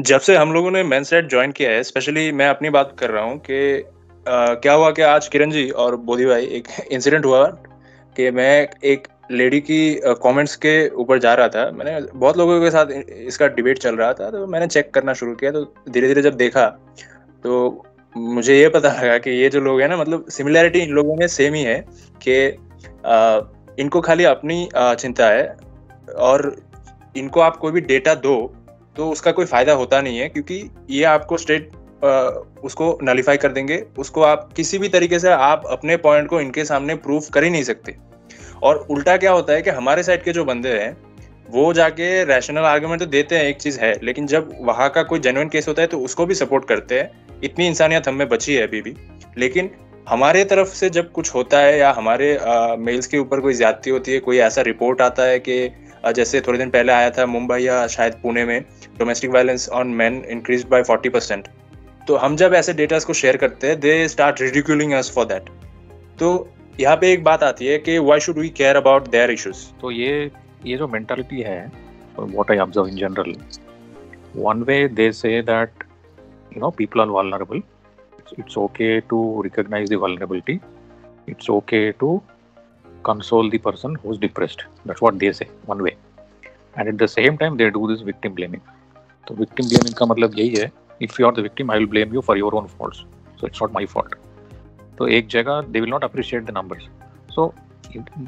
जब से हम लोगों ने मेन सेट ज्वाइन किया है स्पेशली मैं अपनी बात कर रहा हूँ कि क्या हुआ कि आज किरण जी और बोधी भाई एक इंसिडेंट हुआ कि मैं एक लेडी की कमेंट्स के ऊपर जा रहा था। मैंने बहुत लोगों के साथ इसका डिबेट चल रहा था तो मैंने चेक करना शुरू किया तो धीरे धीरे जब देखा तो मुझे ये पता लगा कि ये जो लोग हैं ना मतलब सिमिलैरिटी इन लोगों में सेम ही है कि इनको खाली अपनी चिंता है और इनको आप कोई भी डेटा दो तो उसका कोई फ़ायदा होता नहीं है, क्योंकि ये आपको स्टेट उसको नलीफाई कर देंगे। उसको आप किसी भी तरीके से आप अपने पॉइंट को इनके सामने प्रूफ कर ही नहीं सकते। और उल्टा क्या होता है कि हमारे साइड के जो बंदे हैं, वो जाके रैशनल आर्ग्यूमेंट तो देते हैं, एक चीज़ है, लेकिन जब वहाँ का कोई जेनुअन केस होता है तो उसको भी सपोर्ट करते हैं। इतनी इंसानियत हमें बची है अभी भी। लेकिन हमारे तरफ़ से जब कुछ होता है या हमारे मेल्स के ऊपर कोई ज्यादती होती है, कोई ऐसा रिपोर्ट आता है कि जैसे थोड़े दिन पहले आया था मुंबई या शायद पुणे में domestic violence on man increase by forty percent तो हम जब ऐसे डेटास को शेयर करते हैं they start ridiculing us for that तो यहाँ पे एक बात आती है कि why should we care about their issues तो ये ये जो मेंटालिटी है what I observe in general one way they say that you know people are vulnerable. It's, it's okay to recognize it's okay to console the person who's depressed that's what they say one way and at the same time they do this victim blaming तो victim blaming का मतलब यही है if you are the victim I will blame you for your own faults so it's not my fault तो एक जगह they will not appreciate the numbers so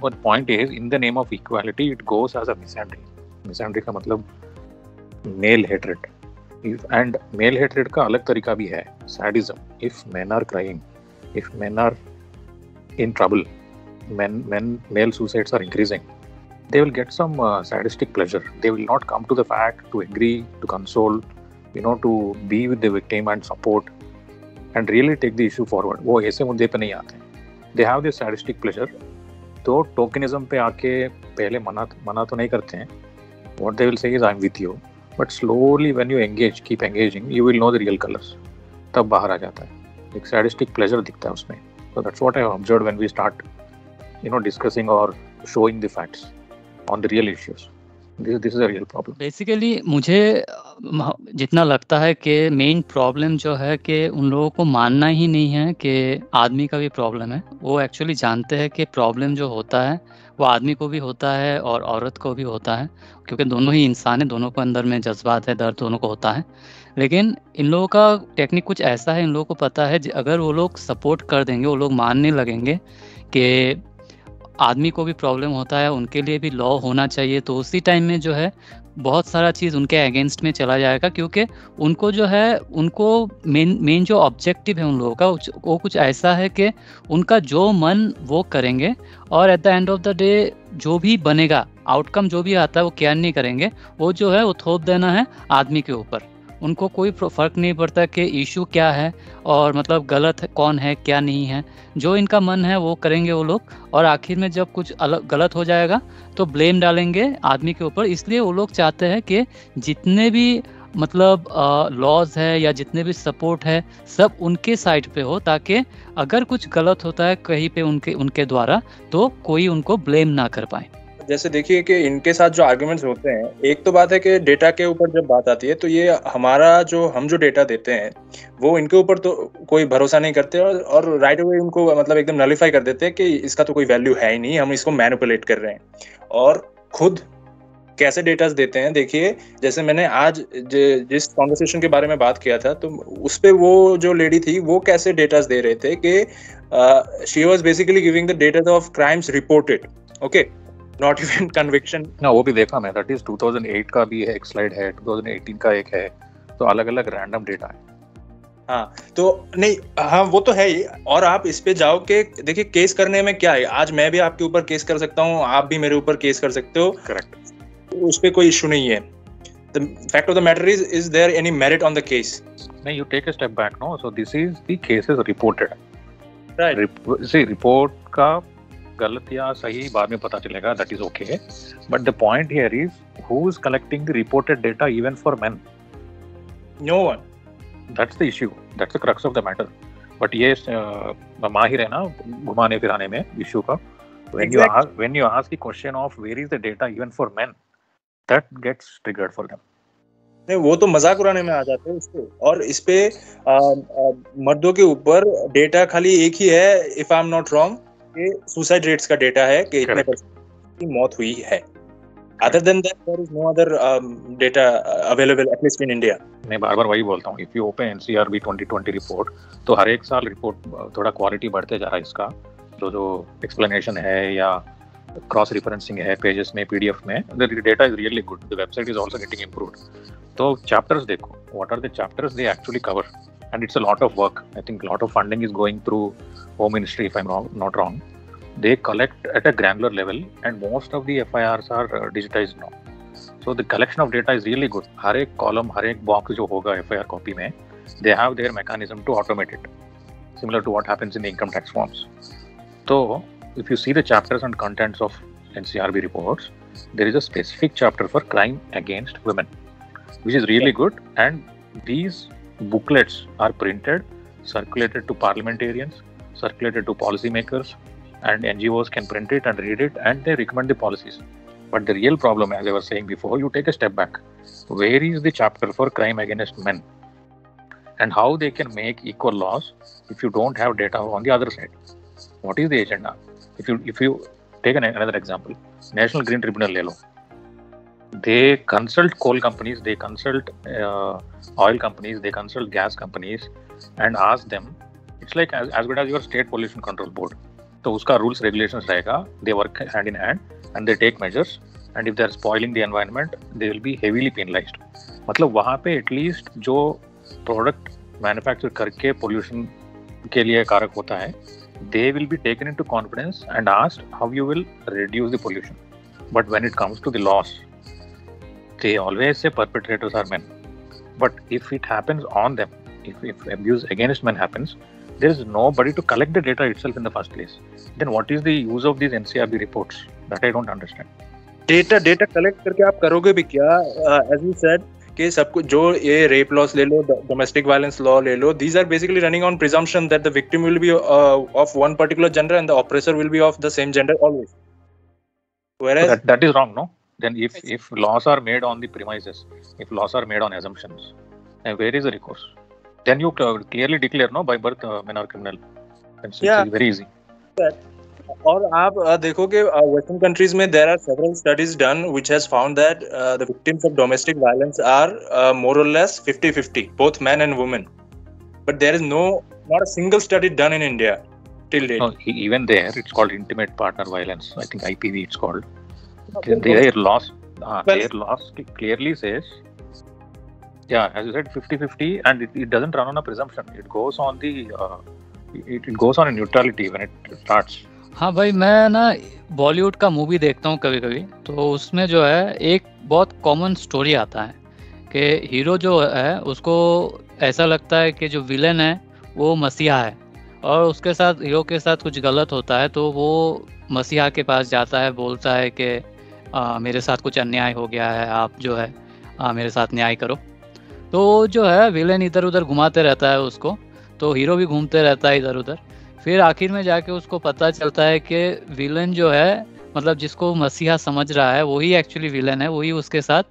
but point is in the name of equality it goes as a misandry misandry का मतलब male hatred and male hatred का अलग तरीका भी है sadism if men are crying if men are in trouble men men male suicides are increasing they will get some uh, sadistic pleasure they will not come to the fact to agree to console you know to be with the victim and support and really take the issue forward वो ऐसे मुद्दे पे नहीं आते they have this sadistic pleasure तो tokenism पे आके पहले मना मना तो नहीं करते हैं what they will say is I am with you but slowly when you engage keep engaging you will know the real colours तब बाहर आ जाता है एक सैडिस्टिक प्लेजर दिखता है उसमें that's what i have observed when we start you know discussing or showing the facts on the real issues. This, this is a real problem. Basically मुझे जितना लगता है कि मेन प्रॉब्लम जो है कि उन लोगों को मानना ही नहीं है कि आदमी का भी प्रॉब्लम है। वो एक्चुअली जानते हैं कि प्रॉब्लम जो होता है वो आदमी को भी होता है और औरत को भी होता है क्योंकि दोनों ही इंसान है दोनों को अंदर में जज्बात है दर्द दोनों को होता है। लेकिन इन लोगों का टेक्निक कुछ ऐसा है इन लोगों को पता है अगर वो लोग सपोर्ट कर देंगे वो लोग मानने लगेंगे कि आदमी को भी प्रॉब्लम होता है, उनके लिए भी लॉ होना चाहिए। तो उसी टाइम में जो है, बहुत सारा चीज़ उनके अगेंस्ट में चला जाएगा, क्योंकि उनको जो है, उनको मेन मेन जो ऑब्जेक्टिव है उन लोगों का वो कुछ ऐसा है कि उनका जो मन वो करेंगे और at the end of the day जो भी बनेगा आउटकम जो भी आता है, वो केयर नहीं करेंगे। वो जो है, वो थोप देना है आदमी के ऊपर। उनको कोई फ़र्क नहीं पड़ता कि इशू क्या है और मतलब गलत है, कौन है, क्या नहीं है। जो इनका मन है, वो करेंगे वो लोग और आखिर में जब कुछ अलग गलत हो जाएगा तो ब्लेम डालेंगे आदमी के ऊपर। इसलिए वो लोग चाहते हैं कि जितने भी मतलब लॉज है या जितने भी सपोर्ट है, सब उनके साइड पे हो, ताकि अगर कुछ गलत होता है कहीं पे उनके उनके द्वारा तो कोई उनको ब्लेम ना कर पाए। जैसे देखिए कि इनके साथ जो आर्ग्यूमेंट्स होते हैं एक तो बात है कि डेटा के ऊपर जब बात आती है तो ये हमारा जो हम जो डेटा देते हैं वो इनके ऊपर तो कोई भरोसा नहीं करते और, और राइट अवे उनको मतलब एकदम नलीफाई कर देते हैं कि इसका तो कोई वैल्यू है ही नहीं हम इसको मैनिपुलेट कर रहे हैं। और खुद कैसे डेटास देते हैं देखिए जैसे मैंने आज जिस कॉन्वर्सेशन के बारे में बात किया था तो उस पर वो जो लेडी थी वो कैसे डेटास दे रहे थे कि she was basically giving the data of crimes reported okay not even conviction ना वो भी देखा मैं दैट इज़ 2008 का भी है एक स्लाइड है 2018 का एक है तो अलग अलग रैंडम डेटा है। हाँ तो नहीं हाँ वो तो है ही और आप इस पे जाओ कि देखिए केस करने में क्या है? आज मैं भी आपके ऊपर केस कर सकता हूँ आप भी मेरे ऊपर केस कर सकते हो। करेक्ट उस पर कोई इशू नहीं है। The fact of the matter is is there any merit on the case? no you take a step back no? So this is the cases reported. Right. Rep- see report का गलत या सही बाद में पता चलेगा that is okay but the point here is who is collecting the reported data even for men no one that's the issue that's the crux of the matter but ये माहिर है ना घुमाने फिराने में इशू का। When you ask when you ask the question of where is the data even for men that gets triggered for them. नहीं वो तो मज़ाक उड़ाने में आ जाते हैं उसको। और इस पे आ, आ, मर्दों के ऊपर डेटा खाली एक ही है if I am not wrong कि सुसाइड रेट्स का डेटा है कि इतने परसेंट की मौत हुई है। Other than that there is no other data available at least in India मैं बार बार वही बोलता हूँ। If you open NCRB 2020 report तो हर एक साल रिपोर्ट थोड़ा क्वालिटी बढ़ते जा रहा है इसका। जो जो एक्सप्लेनेशन है या क्रॉस रिफरेंसिंग है पेजेस में पीडीएफ में the data is really good the website is also getting improved तो चैप्टर्स देखो। What are the chapters they actually cover and it's a lot of work. I think a lot of funding is going through home ministry if i'm wrong, not wrong. They collect at a granular level and most of the firs are uh, digitized now. So the collection of data is really good. Ek column har ek box jo hoga fir copy mein they have their mechanism to automate it similar to what happens in the income tax forms. So if you see the chapters and contents of ncrb reports there is a specific chapter for crime against women which is really good. And these booklets are printed, circulated to parliamentarians, circulated to policymakers, and NGOs can print it and read it and they recommend the policies. But the real problem, as I was saying before, you take a step back. Where is the chapter for crime against men? And how they can make equal laws if you don't have data on the other side? What is the agenda? If you if you take an, another example, National Green Tribunal law they consult coal companies, they consult uh, oil companies, they consult gas companies, and ask them. It's like as, as good as your state pollution control board. So uska rules regulations रहेगा. They work hand in hand and they take measures. And if they are spoiling the environment, they will be heavily penalized. मतलब वहाँ पे at least जो product manufacture करके pollution के लिए कारक होता है they will be taken in to confidence and asked how you will reduce the pollution but when it comes to the loss they always say perpetrators are men. But if it happens on them, if, if abuse against men happens, there is nobody to collect the data itself in the first place. Then what is the use of these NCRB reports? That I don't understand. Data data collect करके आप करोगे भी क्या as you said कि सब कुछ जो ये रेप लॉस ले लो डोमेस्टिक वायलेंस लॉ ले लो these are basically running on presumption that the victim will be of one particular gender and the oppressor will be of the same gender always whereas that, that is wrong no then if if laws are made on the premises if laws are made on assumptions then where is the recourse then you clearly declare no by birth uh, men are criminal it's, yeah. it's very easy और आप देखोगे western countries में there are several studies done which has found that the victims of domestic violence are more or less 50-50 both men and women but there is no not a single study done in India till date. No, even there it's called intimate partner violence. I think IPV it's called. Their loss uh, well, their loss clearly says yeah as you said 50-50 and it, it, doesn't run on a presumption it goes on the uh, it, it goes on a neutrality when it starts हाँ भाई मैं ना बॉलीवुड का movie देखता हूँ कभी कभी तो उसमें जो है एक बहुत कॉमन स्टोरी आता है कि हीरो जो है उसको ऐसा लगता है कि जो विलन है वो मसीहा है और उसके साथ हीरो के साथ कुछ गलत होता है तो वो मसीहा के पास जाता है बोलता है कि आ, मेरे साथ कुछ अन्याय हो गया है आप जो है आ, मेरे साथ न्याय करो। तो जो है विलेन इधर उधर घुमाते रहता है उसको तो हीरो भी घूमते रहता है इधर उधर फिर आखिर में जाके उसको पता चलता है कि विलेन जो है मतलब जिसको मसीहा समझ रहा है वही एक्चुअली विलेन है वही उसके साथ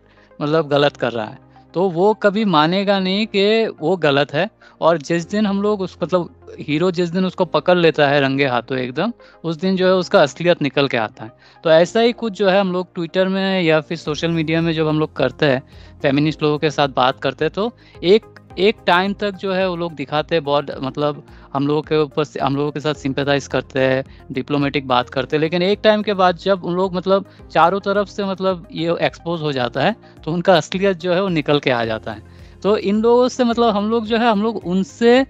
मतलब गलत कर रहा है। तो वो कभी मानेगा नहीं कि वो गलत है। और जिस दिन हम लोग उस मतलब हीरो जिस दिन उसको पकड़ लेता है रंगे हाथों एकदम, उस दिन जो है उसका असलियत निकल के आता है। तो ऐसा ही कुछ जो है हम लोग ट्विटर में या फिर सोशल मीडिया में जब हम लोग करते हैं फेमिनिस्ट लोगों के साथ बात करते हैं तो एक एक टाइम तक जो है वो लोग दिखाते हैं, बहुत मतलब हम लोगों के ऊपर हम लोगों के साथ सिंपैथाइज करते हैं डिप्लोमेटिक बात करते हैं। लेकिन एक टाइम के बाद जब उन लोग मतलब चारों तरफ़ से मतलब ये एक्सपोज हो जाता है तो उनका असलियत जो है वो निकल के आ जाता है। तो इन लोगों से मतलब हम लोग जो है, हम लोग उनसे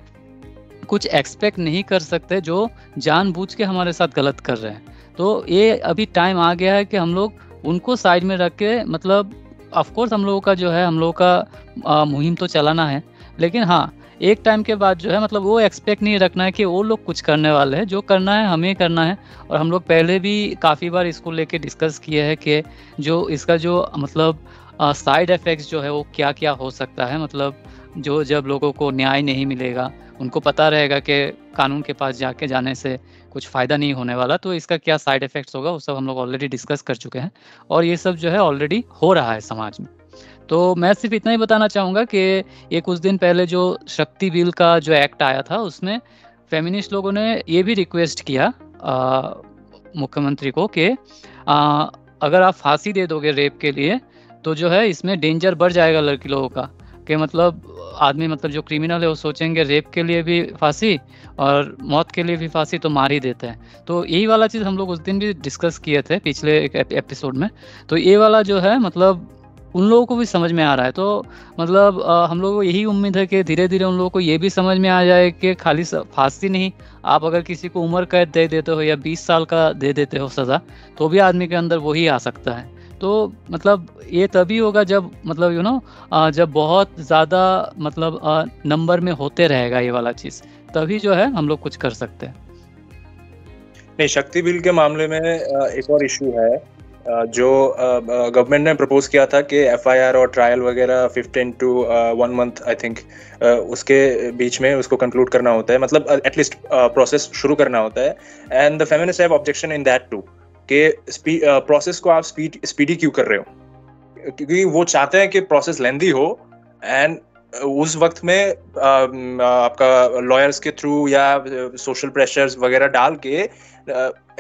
कुछ एक्सपेक्ट नहीं कर सकते जो जानबूझ के हमारे साथ गलत कर रहे हैं। तो ये अभी टाइम आ गया है कि हम लोग उनको साइड में रख के मतलब ऑफकोर्स हम लोगों का जो है, हम लोगों का मुहिम तो चलाना है। लेकिन हाँ एक टाइम के बाद जो है मतलब वो एक्सपेक्ट नहीं रखना है कि वो लोग कुछ करने वाले हैं। जो करना है, हमें करना है। और हम लोग पहले भी काफ़ी बार इसको लेके डिस्कस किए हैं कि जो इसका जो मतलब साइड इफ़ेक्ट्स जो है, वो क्या क्या हो सकता है। मतलब जो जब लोगों को न्याय नहीं मिलेगा, उनको पता रहेगा कि कानून के पास जाके जाने से कुछ फ़ायदा नहीं होने वाला तो इसका क्या साइड इफ़ेक्ट्स होगा, वो सब हम लोग ऑलरेडी डिस्कस कर चुके हैं। और ये सब जो है ऑलरेडी हो रहा है समाज में। तो मैं सिर्फ़ इतना ही बताना चाहूँगा कि ये कुछ दिन पहले जो शक्ति बिल का जो एक्ट आया था, उसमें फेमिनिस्ट लोगों ने ये भी रिक्वेस्ट किया मुख्यमंत्री को कि अगर आप फांसी दे दोगे रेप के लिए तो जो है इसमें डेंजर बढ़ जाएगा लड़की लोगों का। कि मतलब आदमी मतलब जो क्रिमिनल है, वो सोचेंगे रेप के लिए भी फांसी और मौत के लिए भी फांसी तो मार ही देते हैं। तो यही वाला चीज़ हम लोग उस दिन भी डिस्कस किए थे पिछले एक एपिसोड में। तो ये वाला जो है मतलब उन लोगों को भी समझ में आ रहा है। तो मतलब आ, हम लोगों को यही उम्मीद है कि धीरे धीरे उन लोगों को ये भी समझ में आ जाए कि खाली फांसी नहीं आप अगर किसी को उम्र कैद दे देते हो या 20 साल का दे देते हो सज़ा तो भी आदमी के अंदर वही आ सकता है। तो मतलब ये तभी होगा जब मतलब यू नो जब बहुत ज़्यादा मतलब नंबर में होते रहेगा ये वाला चीज़ तभी जो है हम लोग कुछ कर सकते हैं। नहीं शक्ति बिल के मामले में एक और इशू है जो गवर्नमेंट ने प्रपोज किया था कि एफआईआर और ट्रायल वगैरह 15 to one month I think उसके बीच में उसको कंक्लूड करना होता है। मतलब एटलीस्ट प्रोसेस शुरू करना होता है। And the feminist have objection in that to कि प्रोसेस को आप स्पीड स्पीडी क्यों कर रहे हो? क्योंकि वो चाहते हैं कि प्रोसेस लेंदी हो एंड उस वक्त में आपका लॉयर्स के थ्रू या सोशल प्रेशर्स वगैरह डाल के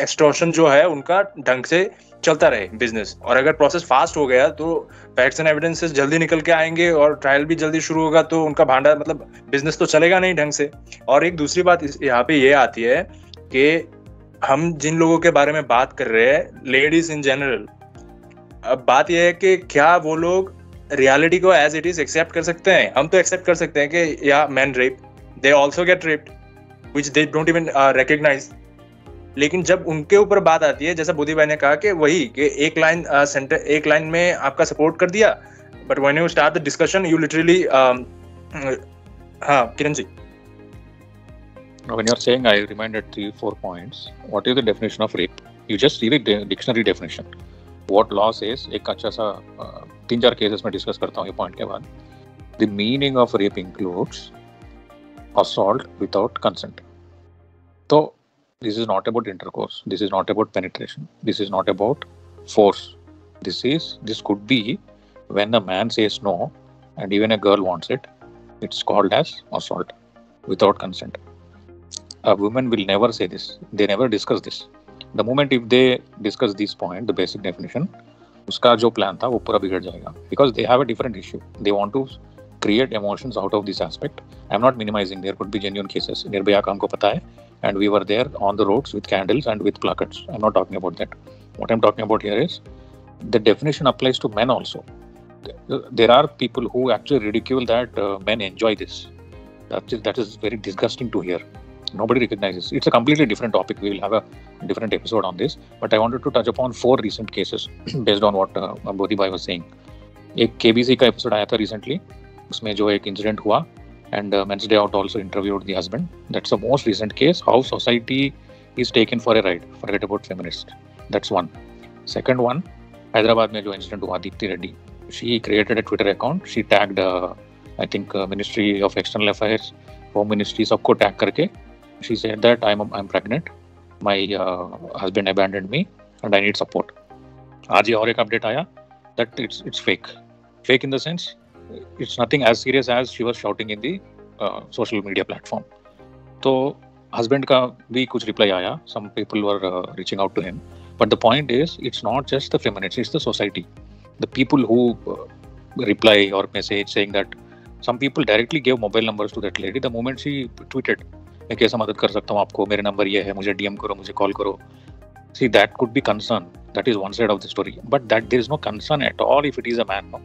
एक्सटोर्शन जो है उनका ढंग से चलता रहे बिज़नेस और अगर प्रोसेस फास्ट हो गया तो फैक्ट्स एंड एविडेंसेस जल्दी निकल के आएँगे और ट्रायल भी जल्दी शुरू होगा तो उनका भांडा मतलब बिज़नेस तो चलेगा नहीं ढंग से। और एक दूसरी बात यहाँ पे ये आती है कि हम जिन लोगों के बारे में बात कर रहे हैं लेडीज़ इन जनरल अब बात यह है कि क्या वो लोग रियलिटी को एज इट इज़ एक्सेप्ट कर सकते हैं? हम तो एक्सेप्ट कर सकते हैं कि, या man rape they also get raped which they don't even recognise लेकिन जब उनके ऊपर बात आती है जैसा बोधी भाई ने कहा कि वही कि एक लाइन सेंटर uh, एक लाइन में आपका सपोर्ट कर दिया but when you start the discussion you literally हाँ Kiran ji when you're saying, I reminded three, four points. What is the definition of rape? You just read the dictionary definition. What law says, एक अच्छा सा तीन चार cases में discuss करता हूँ ये पॉइंट के बाद the meaning of rape includes assault without consent. So, this is not about intercourse. This is not about penetration. This is not about force. This is this could be when a man says no, and even a girl wants it. It's called as assault without consent. a woman will never say this. They never discuss this. The moment if they discuss this point, the basic definition, उसका जो plan था वो पूरा बिगड़ जाएगा because they have a different issue they want to create emotions out of this aspect. I'm not minimizing. There could be genuine cases. Nirbhaya ka humko pata hai, and we were there on the roads with candles and with placards. I'm not talking about that. What I'm talking about here is the definition applies to men also. There are people who actually ridicule that uh, men enjoy this. That is that is very disgusting to hear. nobody recognizes. It's a completely different topic. We will have a different episode on this. But I wanted to touch upon four recent cases based on what uh, Bodhi Bhai was saying. एक KBC का episode आया था recently उसमें जो एक incident हुआ And men's day out also interviewed the husband that's the most recent case how society is taken for a ride forget about feminist that's one second one Hyderabad में जो incident हुआ Deepti Reddy she created a Twitter account she tagged I think ministry of external affairs home ministry सबको tag करके she said that I'm I'm pregnant. My uh, husband abandoned me and I need support. आज ये और एक update आया that it's it's fake. Fake in the sense It's nothing as serious as she was shouting in the uh, social media platform. तो husband का भी कुछ reply आया. Some people were uh, reaching out to him. But the point is, it's not just the feminists, it's the society. The people who uh, reply or message saying that some people directly gave mobile numbers to that lady the moment she tweeted मैं कैसे मदद कर सकता हूँ आपको मेरे number ये है मुझे डीएम करो मुझे कॉल करो see that could be concern that is one side of the story but that there is no concern at all if it is a man no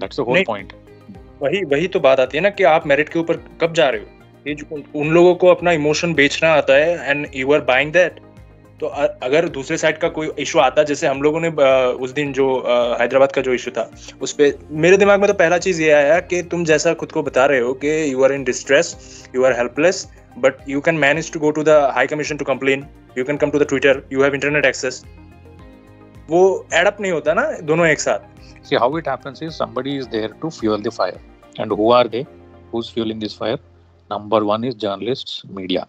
that's the whole point वही वही तो बात आती है ना कि आप मेरिट के ऊपर कब जा रहे हो? ये जो उन लोगों को अपना इमोशन बेचना आता है and you are buying that तो अगर दूसरे साइड का कोई इशू आता जैसे हम लोगों ने उस दिन जो हैदराबाद का जो इशू था उस पर मेरे दिमाग में तो पहला चीज़ ये आया कि तुम जैसा खुद को बता रहे हो कि you are in distress you are helpless but you can manage to go to the high commission to complain you can come to the Twitter you have internet access वो एडअप नहीं होता ना दोनों एक साथ। See how it happens is somebody is there to fuel the fire. And who are they? Who's fueling this fire? Number one is journalists, media.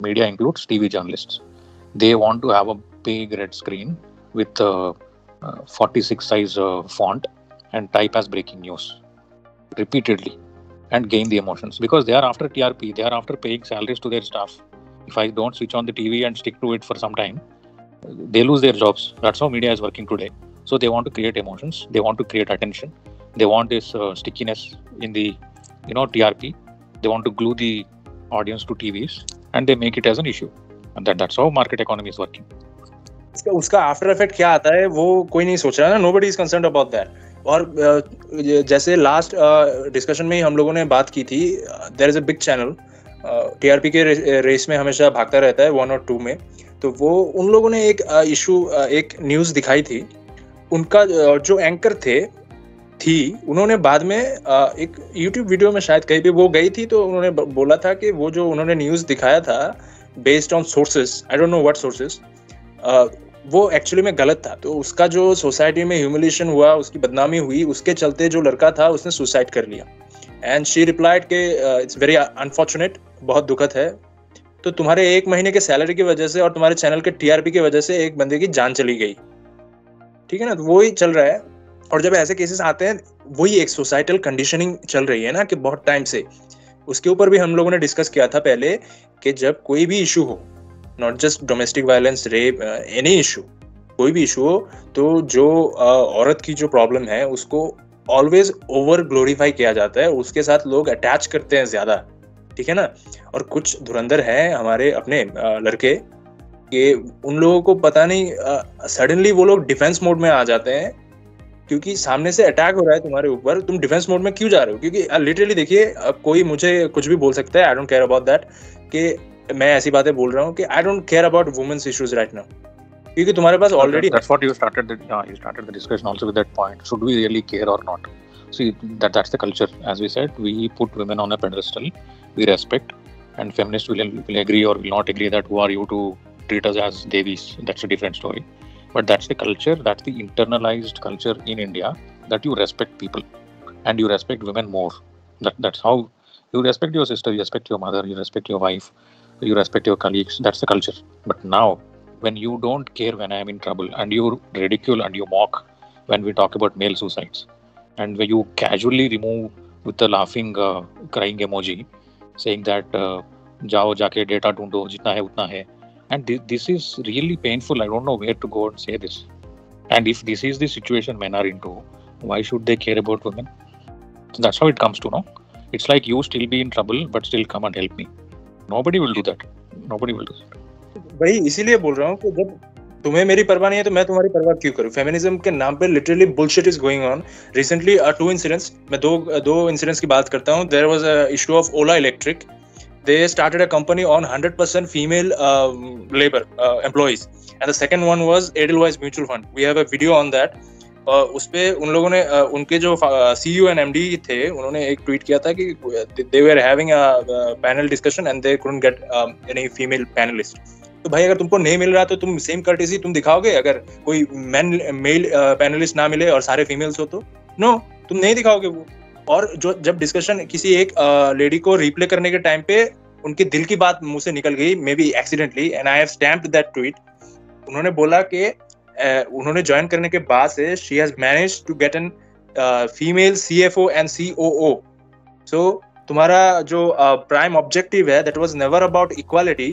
Media includes TV journalists. they want to have a big red screen with a, 46 size uh, font and type as breaking news repeatedly and gain the emotions because they are after TRP, they are after paying salaries to their staff. If I don't switch on the TV and stick to it for some time, they lose their jobs. That's how media is working today. So they want to create emotions, they want to create attention, they want this uh, stickiness in the you know TRP. They want to glue the audience to TVs and they make it as an issue. And that, that's how market economy is working. उसका after effect क्या आता है वो कोई नहीं सोच रहा ना nobody is concern about that और जैसे लास्ट डिस्कशन में ही हम लोगों ने बात की थी there is a big channel TRP के रेस में हमेशा भागता रहता है वन और टू में तो वो उन लोगों ने एक इशू एक न्यूज़ दिखाई थी उनका जो एंकर थे, थी, उन्होंने बाद में एक यूट्यूब वीडियो में शायद कहीं भी वो गई थी तो उन्होंने बोला था कि वो जो उन्होंने न्यूज़ दिखाया था based on sources I don't know what sources वो एक्चुअली में गलत था। तो उसका जो सोसाइटी में ह्यूमिलेशन हुआ, उसकी बदनामी हुई, उसके चलते जो लड़का था, उसने सुसाइड कर लिया। एंड शी रिप्लाइड के इट्स वेरी अनफॉर्चुनेट बहुत दुखद है। तो तुम्हारे एक महीने के सैलरी की वजह से और तुम्हारे चैनल के टीआरपी की वजह से एक बंदे की जान चली गई। ठीक है ना? तो वही चल रहा है। और जब ऐसे केसेस आते हैं वही एक सोसाइटल कंडीशनिंग चल रही है ना कि बहुत टाइम से। उसके ऊपर भी हम लोगों ने डिस्कस किया था पहले कि जब कोई भी इशू हो not just domestic violence rape any issue कोई भी इशू हो तो जो uh, औरत की जो प्रॉब्लम है उसको ऑलवेज ओवर ग्लोरीफाई किया जाता है। उसके साथ लोग अटैच करते हैं ज़्यादा। ठीक है ना? और कुछ धुरंधर हैं हमारे अपने uh, लड़के। कि उन लोगों को पता नहीं सडनली वो लोग डिफेंस मोड में आ जाते हैं क्योंकि सामने से अटैक हो रहा है तुम्हारे ऊपर तुम डिफेंस मोड में क्यों जा रहे हो? क्योंकि लिटरली देखिए uh, कोई मुझे कुछ भी बोल सकता है I don't care about that कि मैं ऐसी बातें बोल रहा हूँ कि I don't care about women's issues right now क्योंकि तुम्हारे पास already that's what you started the you started the discussion also with that point should we really care or not see that that's the culture as we said we put women on a pedestal we respect and feminist will will agree or will not agree that who are you to treat us as devis that's a different story but that's the culture that's the internalized culture in india that you respect people and you respect women more that that's how you respect your sister you respect your mother you respect your wife you respect your colleagues that's the culture but now when you don't care when i'm in trouble and you ridicule and you mock when we talk about male suicides and when you casually remove with the laughing uh, crying emoji saying that uh, jao jaake data ढूंढो जितना है उतना है and th- this is really painful i don't know where to go and say this and if this is the situation men are into why should they care about women so that's how it comes to know it's like you still be in trouble but still come and help me nobody will do that nobody will do that भाई इसीलिए बोल रहा हूँ कि जब तुम्हें मेरी परवाह नहीं है तो मैं तुम्हारी परवाह क्यों करूँ फेमिनिज्म के नाम पे literally bullshit is going on recently two incidents मैं दो दो इंसिडेंट्स की बात करता हूँ there was a issue of Ola electric they started a company on 100% female uh, labor uh, employees. And the second one was Edelweiss Mutual Fund. We have a video on that. Uh, उस पे उन लोगों ने uh, उनके जो CEO and M D थे उन्होंने एक ट्वीट किया था कि they were having panel discussion and they couldn't get any female panellist तो भाई अगर तुमको नहीं मिल रहा तो तुम सेम कर्टेसी तुम दिखाओगे? अगर कोई मैन मेल पैनलिस्ट ना मिले और सारे फीमेल्स हो तो? नो no, तुम नहीं दिखाओगे वो। और जो, जब डिस्कशन किसी एक लेडी को रिप्ले करने के टाइम पे उनके दिल की बात मुँह से निकल गई maybe accidentally and I have stamped that tweet उन्होंने बोला कि उन्होंने ज्वाइन करने के बाद से she has manage to get an female C F O and C O O so तुम्हारा जो प्राइम ऑब्जेक्टिव है that was never about equality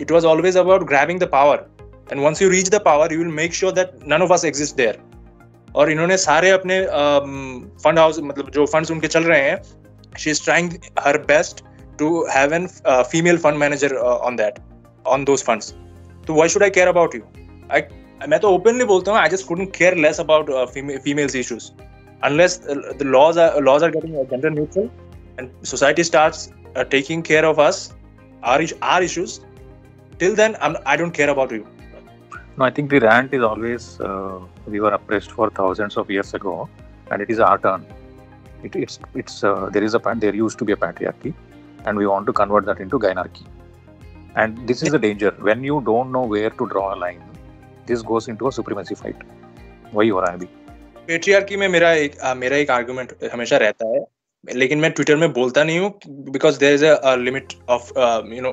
it was always about grabbing the power and once you reach the power you will make sure that none of us exist there. और इन्होंने सारे अपने fund house मतलब जो funds उनके चल रहे हैं she is trying her best to have an female fund manager on that on those funds तो why should I care about you I मैं तो ओपनली बोलता हूँ I just couldn't care less about females issues unless the laws laws are getting neutral and society start taking care of us our our issues till then I don't care about you No, I think the rant is always uh, we were oppressed for thousands of years ago and it is our turn it, it's it's uh, there is a there used to be a patriarchy and we want to convert that into gynarchy and this is the danger when you don't know where to draw a line this goes into a supremacy fight वही हो रहा है अभी patriarchy में मेरा एक आ, मेरा एक आर्गुमेंट हमेशा रहता है लेकिन मैं ट्विटर में बोलता नहीं हूँ because there is a limit of you know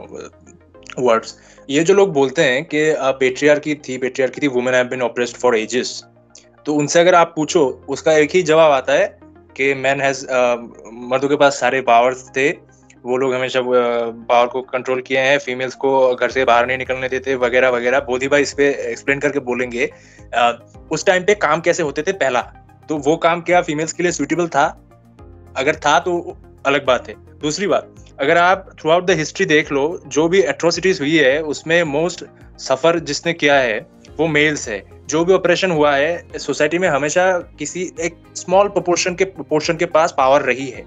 words ये जो लोग बोलते हैं कि पेट्रियार्की थी पेट्रियार्की थी women have been oppressed for ages तो उनसे अगर आप पूछो, उसका एक ही जवाब आता है कि मैन हैज़ मर्दों के पास सारे पावर्स थे। वो लोग हमेशा पावर को कंट्रोल किए हैं फीमेल्स को घर से बाहर नहीं निकलने देते, वगैरह वगैरह। बोधी भाई इस पे एक्सप्लेन करके बोलेंगे। उस टाइम पे काम कैसे होते थे? पहला तो वो काम क्या फीमेल्स के लिए सुइटेबल था? अगर था तो अलग बात है। दूसरी बात अगर आप थ्रू आउट द हिस्ट्री देख लो, जो भी एट्रोसिटीज हुई है, उसमें मोस्ट सफ़र जिसने किया है, वो मेल्स है। जो भी ऑपरेशन हुआ है सोसाइटी में हमेशा किसी एक स्मॉल प्रोपोर्शन के प्रोपोर्शन के पास पावर रही है।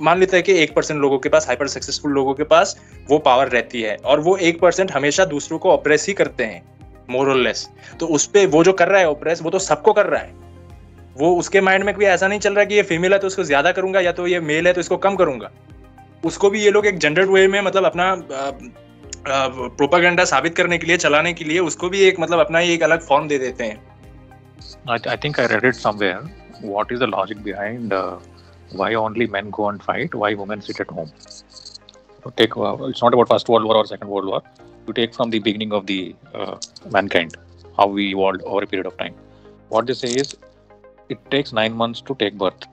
मान लेते हैं कि एक परसेंट लोगों के पास हाइपर सक्सेसफुल लोगों के पास वो पावर रहती है और वो एक परसेंट हमेशा दूसरों को ऑपरेस ही करते हैं मोर और लेस तो उस पर वो जो कर रहा है ऑपरेस वो तो सबको कर रहा है। वो उसके माइंड में कोई ऐसा नहीं चल रहा कि ये फीमेल है तो उसको ज़्यादा करूँगा या तो ये मेल है तो इसको कम करूँगा। उसको भी ये लोग एक जनरल वे में मतलब अपना प्रोपागेंडा साबित करने के लिए चलाने के लिए उसको भी एक मतलब अपना ही एक अलग फॉर्म दे देते हैं I think I read it somewhere. What is the logic behind uh, why only men go and fight? Why women sit at home? Take uh, it's not about First World War or Second World War. You take from the beginning of the uh, mankind, how we evolved over a period of time. What they say is, it takes nine months to take birth,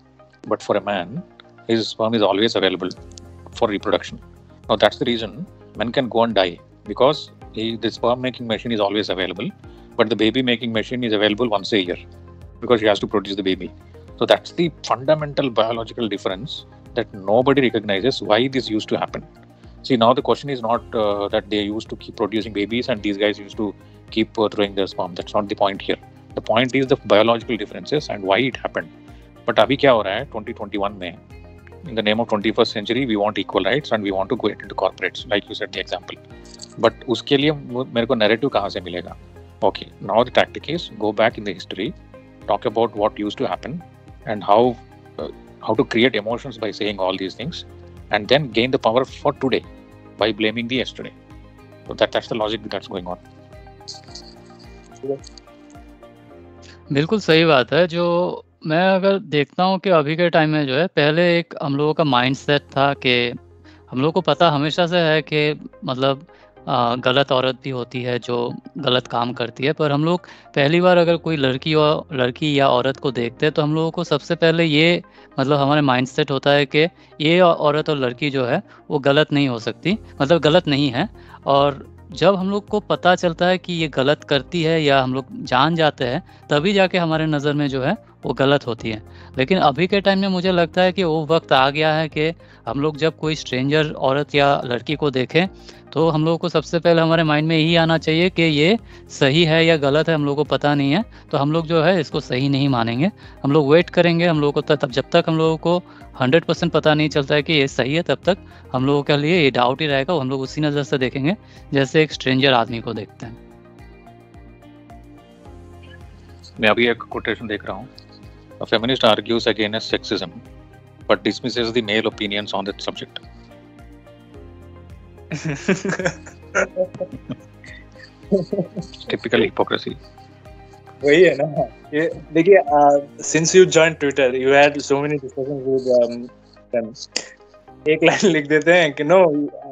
but for a man, his sperm is always available for reproduction. Now that's the reason men can go and die because he, the sperm making machine is always available, but the baby making machine is available once a year because he has to produce the baby. So that's the fundamental biological difference that nobody recognizes why this used to happen. See, now the question is not uh, that they used to keep producing babies and these guys used to keep uh, throwing their sperm. That's not the point here. The point is the biological differences and why it happened. But अभी क्या हो रहा है 2021 में in the name of 21st century we want equal rights and we want to go into corporates like you said the example but उसके लिए मेरे को narrative कहाँ से मिलेगा okay now the tactic is go back in the history talk about what used to happen and how uh, how to create emotions by saying all these things and then gain the power for today by blaming the yesterday so that that's the logic that's going on बिल्कुल सही बात है जो मैं अगर देखता हूँ कि अभी के टाइम में जो है, पहले एक हम लोगों का माइंडसेट था कि हम लोग को पता हमेशा से है कि मतलब गलत औरत भी होती है जो गलत काम करती है। पर हम लोग पहली बार अगर कोई लड़की और, लड़की या औरत को देखते हैं तो हम लोगों को सबसे पहले ये मतलब हमारे माइंडसेट होता है कि ये औरत और लड़की जो है, वो गलत नहीं हो सकती मतलब गलत नहीं है। और जब हम लोग को पता चलता है कि ये गलत करती है या हम लोग जान जाते हैं, तभी जाके हमारे नज़र में जो है वो गलत होती है। लेकिन अभी के टाइम में मुझे लगता है कि वो वक्त आ गया है कि हम लोग जब कोई स्ट्रेंजर औरत या लड़की को देखें तो हम लोग को सबसे पहले हमारे माइंड में यही आना चाहिए कि ये सही है या गलत है, हम लोग को पता नहीं है। तो हम लोग जो है इसको सही नहीं मानेंगे। हम लोग वेट करेंगे, हम लोग को तब जब तक हम लोगों को हंड्रेड परसेंट पता नहीं चलता है कि ये सही है तब तक हम लोगों के लिए ये डाउट ही रहेगा हम लोग उसी नज़र से देखेंगे जैसे एक स्ट्रेंजर आदमी को देखते हैं मैं अभी एक कोटेशन देख रहा हूँ A feminist argues against sexism but dismisses the male opinions on that subject. typical hypocrisy. वही है ना। ये देखिए since you join Twitter you had so many discussions with them एक लाइन लिख देते हैं कि no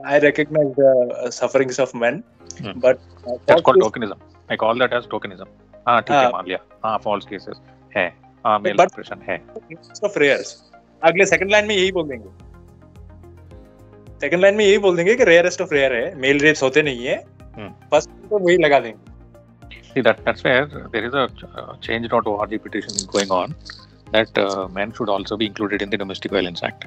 I recognise the sufferings of men but that's called tokenism I call that as tokenism हाँ ठीक है मान लिया। हाँ फॉल्स केसेस है। हाँ मेल ऑपरेशन है। ऑफ़ रेयर्स अगले सेकंड लाइन में यही बोल देंगे। सेकंड लाइन में यही बोल देंगे कि रेयरेस्ट ऑफ़ रेयर है। मेल रेप्स होते नहीं है। First hmm. तो वही लगा देंगे। See that that's where there is a uh, change.org petition going on that uh, men should also be included in the Domestic Violence Act.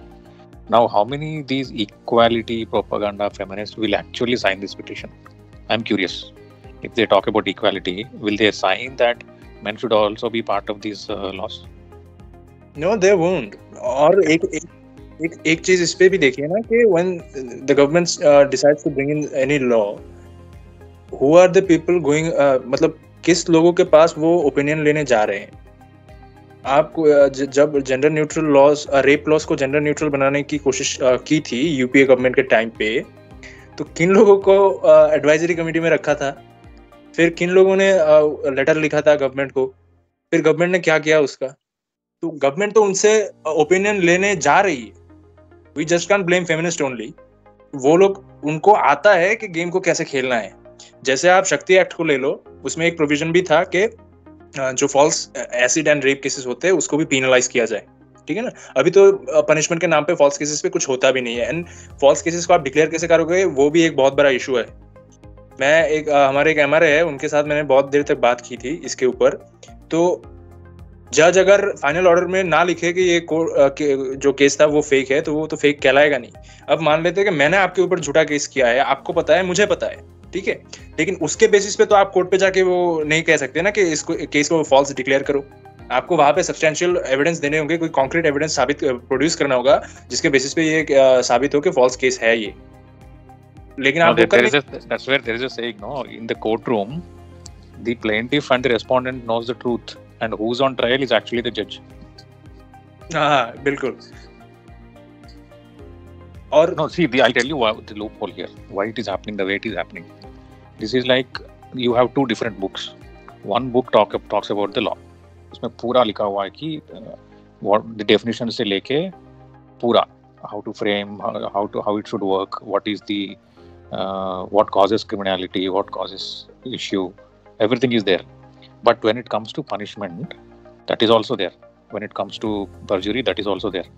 Now, how many these equality propaganda feminists will actually sign this petition? I'm curious. If they talk about equality, will they sign that men should also be part of these uh, laws no they won't और एक एक एक, एक चीज इस पे भी देखिए ना कि when the government uh, decides to bring in any law are the people going uh, मतलब किस लोगों के पास वो ओपिनियन लेने जा रहे हैं? आप जब gender neutral laws rape laws को जेंडर न्यूट्रल बनाने की कोशिश की थी यूपीए गवर्नमेंट के टाइम पे तो किन लोगों को एडवाइजरी कमेटी में रखा था? फिर किन लोगों ने लेटर लिखा था गवर्नमेंट को? फिर गवर्नमेंट ने क्या किया उसका? तो गवर्नमेंट तो उनसे ओपिनियन लेने जा रही है। We just can blame feminist only वो लोग उनको आता है कि गेम को कैसे खेलना है। जैसे आप शक्ति एक्ट को ले लो उसमें एक प्रोविज़न भी था कि जो false acid and rape cases होते हैं उसको भी पीनलाइज किया जाए। ठीक है ना? अभी तो पनिशमेंट के नाम पे फॉल्स केसेस पे कुछ होता भी नहीं है। एंड फॉल्स केसेस को आप डिक्लेयर कैसे करोगे वो भी एक बहुत बड़ा इशू है। मैं एक हमारे एक एम है उनके साथ मैंने बहुत देर तक बात की थी इसके ऊपर। तो जज अगर फाइनल ऑर्डर में ना लिखे कि ये को, आ, के, जो केस था वो फेक है तो वो तो फेक कहलाएगा नहीं। अब मान लेते हैं कि मैंने आपके ऊपर झूठा केस किया है आपको पता है मुझे पता है। ठीक है? लेकिन उसके बेसिस पे तो आप कोर्ट पे जाके वो नहीं कह सकते ना कि इसको केस को फॉल्स डिक्लेयर करो। आपको वहाँ पे सब्सटेंशियल एविडेंस देने होंगे कोई कॉन्क्रीट एविडेंस साबित प्रोड्यूस करना होगा जिसके बेसिस पे ये साबित हो कि फॉल्स केस है ये। लेकिन आप a saying no in the plaintiff and the respondent knows the truth and who's on trial is actually the judge. हाँ बिल्कुल। और no see the, I'll tell you why, the loophole here why it is happening the way it is happening this is like you have two different books one book talk talks about the law उसमें पूरा लिखा हुआ है कि the definition से लेके पूरा how to frame how to how it should work what is the what causes criminality what causes issue everything is there but when it comes to punishment that is also there when it comes to perjury that is also there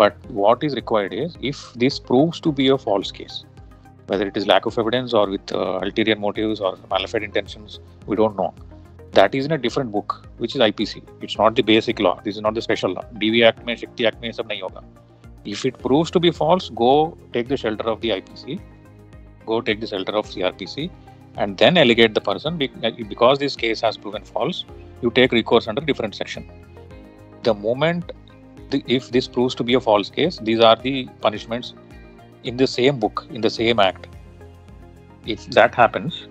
But what is required is if this proves to be a false case, whether it is lack of evidence or with uh, ulterior motives or malafide intentions, we don't know. That is in a different book, which is IPC. It's not the basic law. This is not the special law. DV Act mein, Shakti Act mein, sab nahi hoga. If it proves to be false, go take the shelter of the IPC, go take the shelter of CRPC, and then allegate the person uh, because this case has proven false. You take recourse under different section. The moment the, if this proves to be a false case, these are the punishments in the same book, in the same act. If that happens,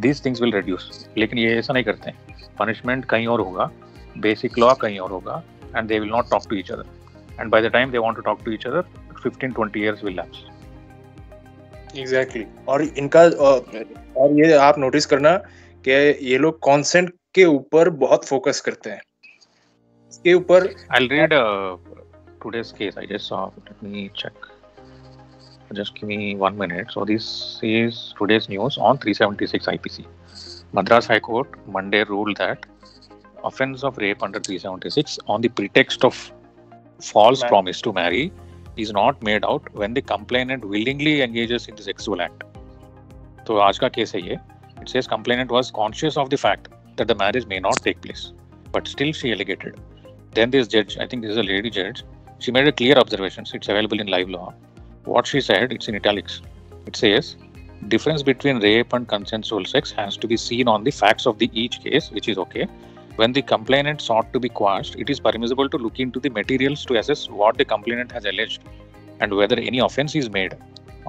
this things will reduce लेकिन ये ऐसा नहीं करते punishment कहीं और होगा basic law कहीं और होगा and they will not talk to each other and by the time they want to talk to each other 15 20 years will lapse exactly और इनका और ये आप नोटिस करना कि ये लोग कंसेंट के ऊपर बहुत फोकस करते हैं। के ऊपर Madras high court Monday rule that offence of rape under 376 on the pretext of false promise to marry is not made out when the complainant willingly engages in the sexual act तो आज का case है ये. It says complainant was conscious of the fact that the marriage may not take place but still she alleged then this judge i think this is a lady judge she made a clear observations it's available in live law what she said, it's in italics. It says, difference between rape and consensual sex has to be seen on the facts of the each case, which is okay. When the complainant sought to be quashed, it is permissible to look into the materials to assess what the complainant has alleged and whether any offense is made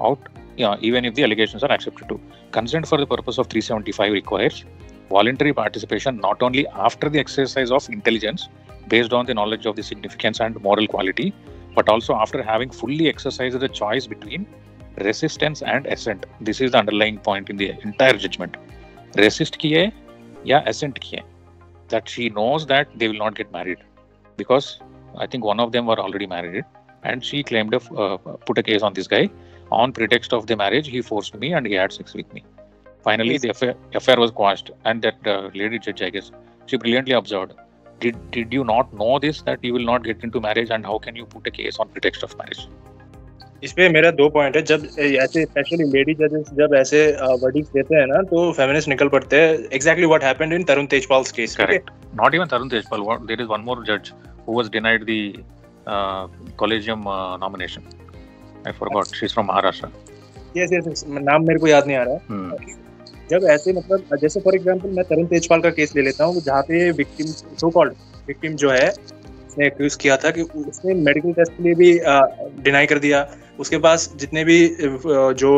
out, yeah, even if the allegations are accepted to. Consent for the purpose of 375 requires voluntary participation not only after the exercise of intelligence based on the knowledge of the significance and moral quality, but also after having fully exercised the choice between resistance and assent. This is the underlying point in the entire judgment. Resist kiye ya assent kiye. That she knows that they will not get married because I think one of them were already married and she claimed to uh, put a case on this guy on pretext of the marriage he forced me and he had sex with me. Finally, yes. the affair, affair was quashed and that uh, lady judge, I guess, she brilliantly observed did did you not know this that you will not get into marriage and how can you put a case on pretext of marriage? इस पे मेरा दो point है। जब ऐसे specially lady जजेस जब ऐसे वर्डिक्स देते हैं ना तो फेमिनिस्ट निकल पड़ते हैं। Exactly what happened in Tarun Tejpal's case correct not even Tarun Tejpal there is one more जज who was denied the collegium nomination I forgot she is from Maharashtra yes yes नाम मेरे को याद नहीं आ रहा जब ऐसे मतलब जैसे फॉर एग्जांपल मैं तरुण तेजपाल का केस ले लेता हूँ, जहाँ पे विक्टिम सो कॉल्ड विक्टिम जो है, उसने एक्यूज किया था कि उसने मेडिकल टेस्ट के लिए भी डिनाई कर दिया। उसके पास जितने भी जो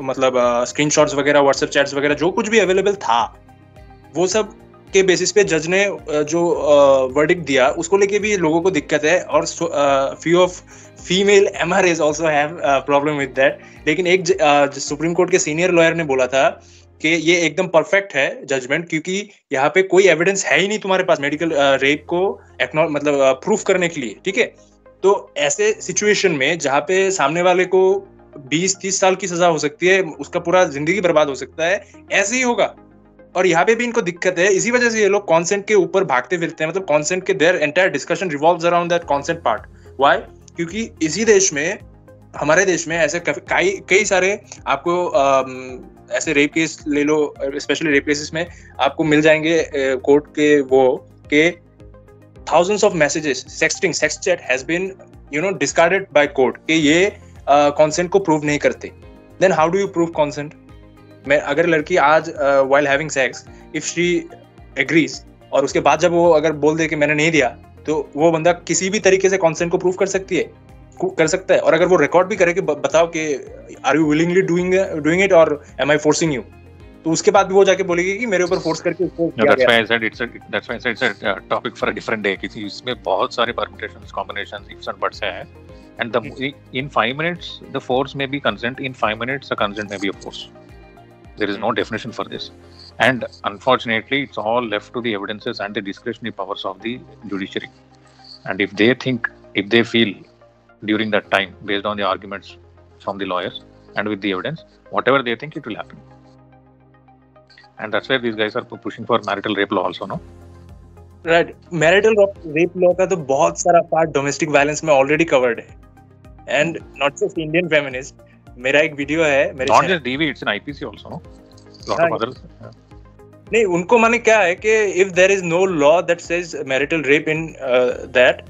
मतलब स्क्रीनशॉट्स वगैरह व्हाट्सएप चैट्स वगैरह, जो कुछ भी अवेलेबल था, वो सब के बेसिस पे जज ने जो वर्डिक दिया, उसको लेके भी लोगों को दिक्कत है और few of female M R As also have problem with that लेकिन एक सुप्रीम कोर्ट के सीनियर लॉयर ने बोला था कि ये एकदम परफेक्ट है जजमेंट क्योंकि यहाँ पे कोई एविडेंस है ही नहीं तुम्हारे पास मेडिकल रेप को मतलब प्रूफ करने के लिए, ठीक है? तो ऐसे सिचुएशन में जहाँ पे सामने वाले को 20-30 साल की सजा हो सकती है, उसका पूरा ज़िंदगी बर्बाद हो सकता है, ऐसे ही होगा। और यहाँ पे भी इनको दिक्कत है, इसी वजह से ये लोग कॉन्सेंट के ऊपर भागते फिरते हैं मतलब कॉन्सेंट के there entire discussion revolve around that consent part why क्योंकि इसी देश में, हमारे देश में ऐसे कई कई सारे आपको ऐसे रेप केस ले लो स्पेशली रेप केसेस में आपको मिल जाएँगे कोर्ट के वो के thousands of messages sexting sex chat has been you know discarded by court कि ये कंसेंट uh, को प्रूव नहीं करते। Then how do you prove consent मैं अगर लड़की आज while having sex if she agrees और उसके बाद जब वो अगर बोल दे कि मैंने नहीं दिया तो वो बंदा किसी भी तरीके से कॉन्सेंट को प्रूव कर सकती है। कर सकता है और अगर वो रिकॉर्ड भी करे कि बताओ कि are you willingly doing doing it और एम आई फोर्सिंग यू तो उसके बाद भी वो जाके बोलेगी कि मेरे ऊपर फोर्स करके उसको that's why it's that's why it's a topic for a different day किसी इसमें बहुत सारे permutations combinations ifs and buts हैं and the in 5 minutes the force may be consent in 5 minutes a consent may be a force there is no definition for this and unfortunately it's all left to the evidences and the discretionary powers of the judiciary and if they think if they feel during that time based on the arguments from the lawyers and with the evidence whatever they think it will happen and that's why these guys are pushing for marital rape law also no right marital rape law का तो बहुत सारा part domestic violence में already covered है and not just Indian feminist मेरा एक video है मेरे not just DV it's an IPC also no lot of others नहीं उनको माने क्या है कि if there is no law that says marital rape in that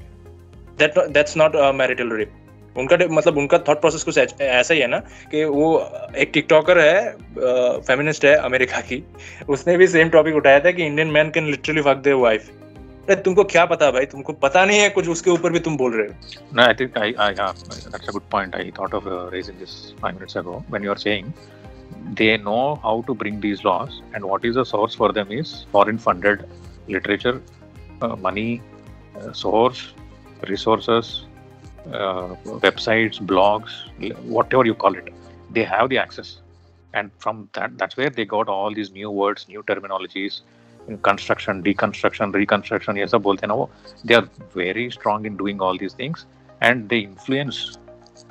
that that's not marital rape उनका मतलब उनका थॉट प्रोसेस कुछ ऐसा ही है ना कि वो एक टिकटॉकर है फेमिनिस्ट है अमेरिका की उसने भी सेम टॉपिक उठाया था कि Indian man can literally fuck their wife अरे तुमको क्या पता भाई तुमको पता नहीं है कुछ उसके ऊपर भी तुम बोल रहे हो i think i i yeah that's a good point i thought of uh, raising this 5 minutes ago when you are saying they know how to bring these laws is the source for them is foreign funded literature uh, money uh, source resources uh, websites, blogs, whatever you call it, they have the access. And from that, that's where they got all these new words, new terminologies, in construction, deconstruction, reconstruction, yes, they are very strong in doing all these things and they influence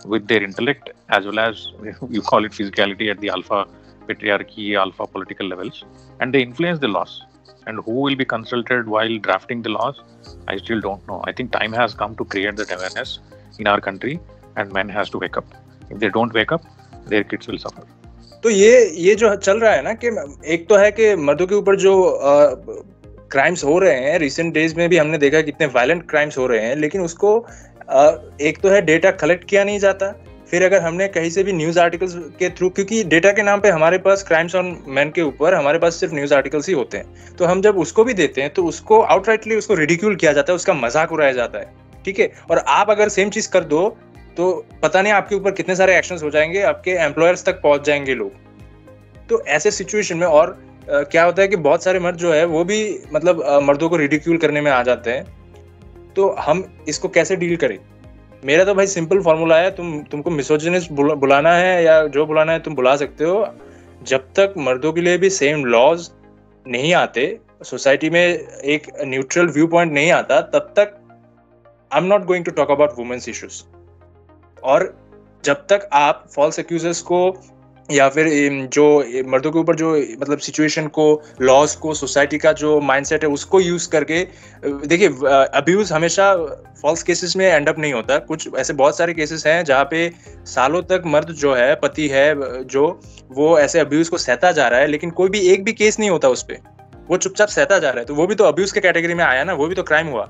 with their intellect as well as you call it physicality at the alpha patriarchy, alpha political levels, and they influence the laws. And who will be consulted while drafting the laws? I still don't know. I think time has come to create that awareness in our country and men has to wake up if they don't wake up their kids will suffer तो ये ये जो चल रहा है ना कि एक तो है कि मर्दों के ऊपर जो क्राइम्स हो रहे हैं रिसेंट डेज़ में भी हमने देखा कितने वायलेंट क्राइम्स हो रहे हैं लेकिन उसको आ, एक तो है डेटा कलेक्ट किया नहीं जाता फिर अगर हमने कहीं से भी न्यूज़ आर्टिकल्स के थ्रू क्योंकि डेटा के नाम पे हमारे पास क्राइम्स ऑन मैन के ऊपर हमारे पास सिर्फ़ न्यूज़ आर्टिकल्स ही होते हैं। तो हम जब उसको भी देते हैं तो उसको आउटराइटली उसको रिडिक्यूल किया जाता है उसका मज़ाक उड़ाया जाता है। ठीक है? और आप अगर सेम चीज़ कर दो तो पता नहीं आपके ऊपर कितने सारे एक्शन हो जाएँगे आपके एम्प्लॉयर्स तक पहुँच जाएँगे लोग। तो ऐसे सिचुएशन में और आ, क्या होता है कि बहुत सारे मर्द जो है वो भी मतलब आ, मर्दों को रिडिक्यूल करने में आ जाते हैं। तो हम इसको कैसे डील करें? मेरा तो भाई सिंपल फॉर्मूला है, तुम, तुमको मिसोजिनिस्ट बुलाना है या जो बुलाना है तुम बुला सकते हो। जब तक मर्दों के लिए भी सेम लॉज नहीं आते सोसाइटी में एक न्यूट्रल व्यू पॉइंट नहीं आता, तब तक I am not going to talk about women's issues और जब तक आप फॉल्स एक्यूजर्स को या फिर जो मर्दों के ऊपर जो मतलब सिचुएशन को लॉस को सोसाइटी का जो माइंडसेट है उसको यूज़ करके देखिए अब्यूज हमेशा फॉल्स केसेस में एंड अप नहीं होता कुछ ऐसे बहुत सारे केसेस हैं जहाँ पे सालों तक मर्द जो है पति है जो वो ऐसे अब्यूज को सहता जा रहा है लेकिन कोई भी एक भी केस नहीं होता उस पर वो चुपचाप सहता जा रहा है तो वो भी तो अब्यूज के कैटेगरी में आया ना वो भी तो क्राइम हुआ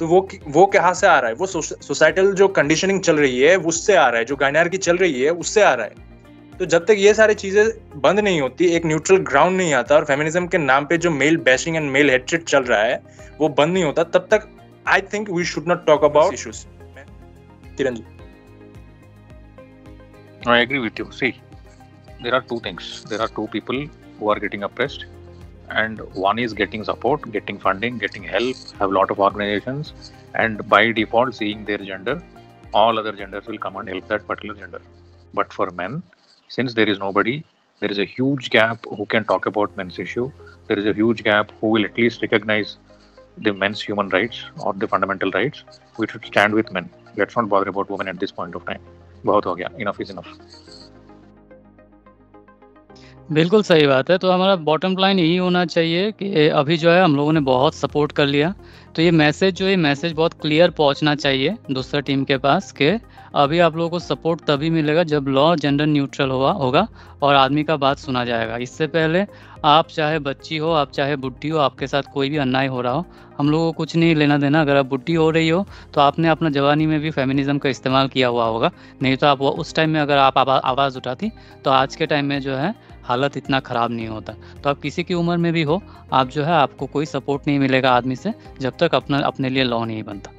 तो वो वो कहाँ से आ रहा है वो सोसाइटल जो कंडीशनिंग चल रही है उससे आ रहा है जो गायनार की चल रही है उससे आ रहा है तो जब तक ये सारी चीज़ें बंद नहीं होती एक न्यूट्रल ग्राउंड नहीं आता और फेमिनिज्म के नाम पे जो male bashing and male hatred चल रहा है वो बंद नहीं होता तब तक I think we should not talk about issues Kiran ji I agree with you. See, there are two things. There are two people who are getting oppressed and one is getting support getting funding getting help have a lot of organizations and by default seeing their gender all other genders will come and help that particular gender but for men since there is nobody there is a huge gap who can talk about men's issue there is a huge gap who will at least recognize the men's human rights or the fundamental rights we should stand with men let's not bother about women at this point of time बहुत हो गया enough is enough बिल्कुल सही बात है। तो हमारा bottom line यही होना चाहिए कि अभी जो है हम लोगों ने बहुत सपोर्ट कर लिया। तो ये मैसेज जो है मैसेज बहुत क्लियर पहुँचना चाहिए दूसरा टीम के पास कि अभी आप लोगों को सपोर्ट तभी मिलेगा जब लॉ जेंडर न्यूट्रल हुआ होगा और आदमी का बात सुना जाएगा। इससे पहले आप चाहे बच्ची हो, आप चाहे बुढ़ी हो, आपके साथ कोई भी अन्याय हो रहा हो, हम लोगों को कुछ नहीं लेना-देना। अगर आप बुढ़ी हो रही हो, तो आपने अपना जवानी में भी फेमिनिज़्म का इस्तेमाल किया हुआ होगा। नहीं तो आप उस टाइम में अगर आप आवा आवाज़ उठाती, तो आज के टाइम में जो है हालत इतना ख़राब नहीं होता। तो आप किसी की उम्र में भी हो, आप जो है आपको कोई सपोर्ट नहीं मिलेगा आदमी से, जब तक अपना अपने लिए लॉ नहीं बनता।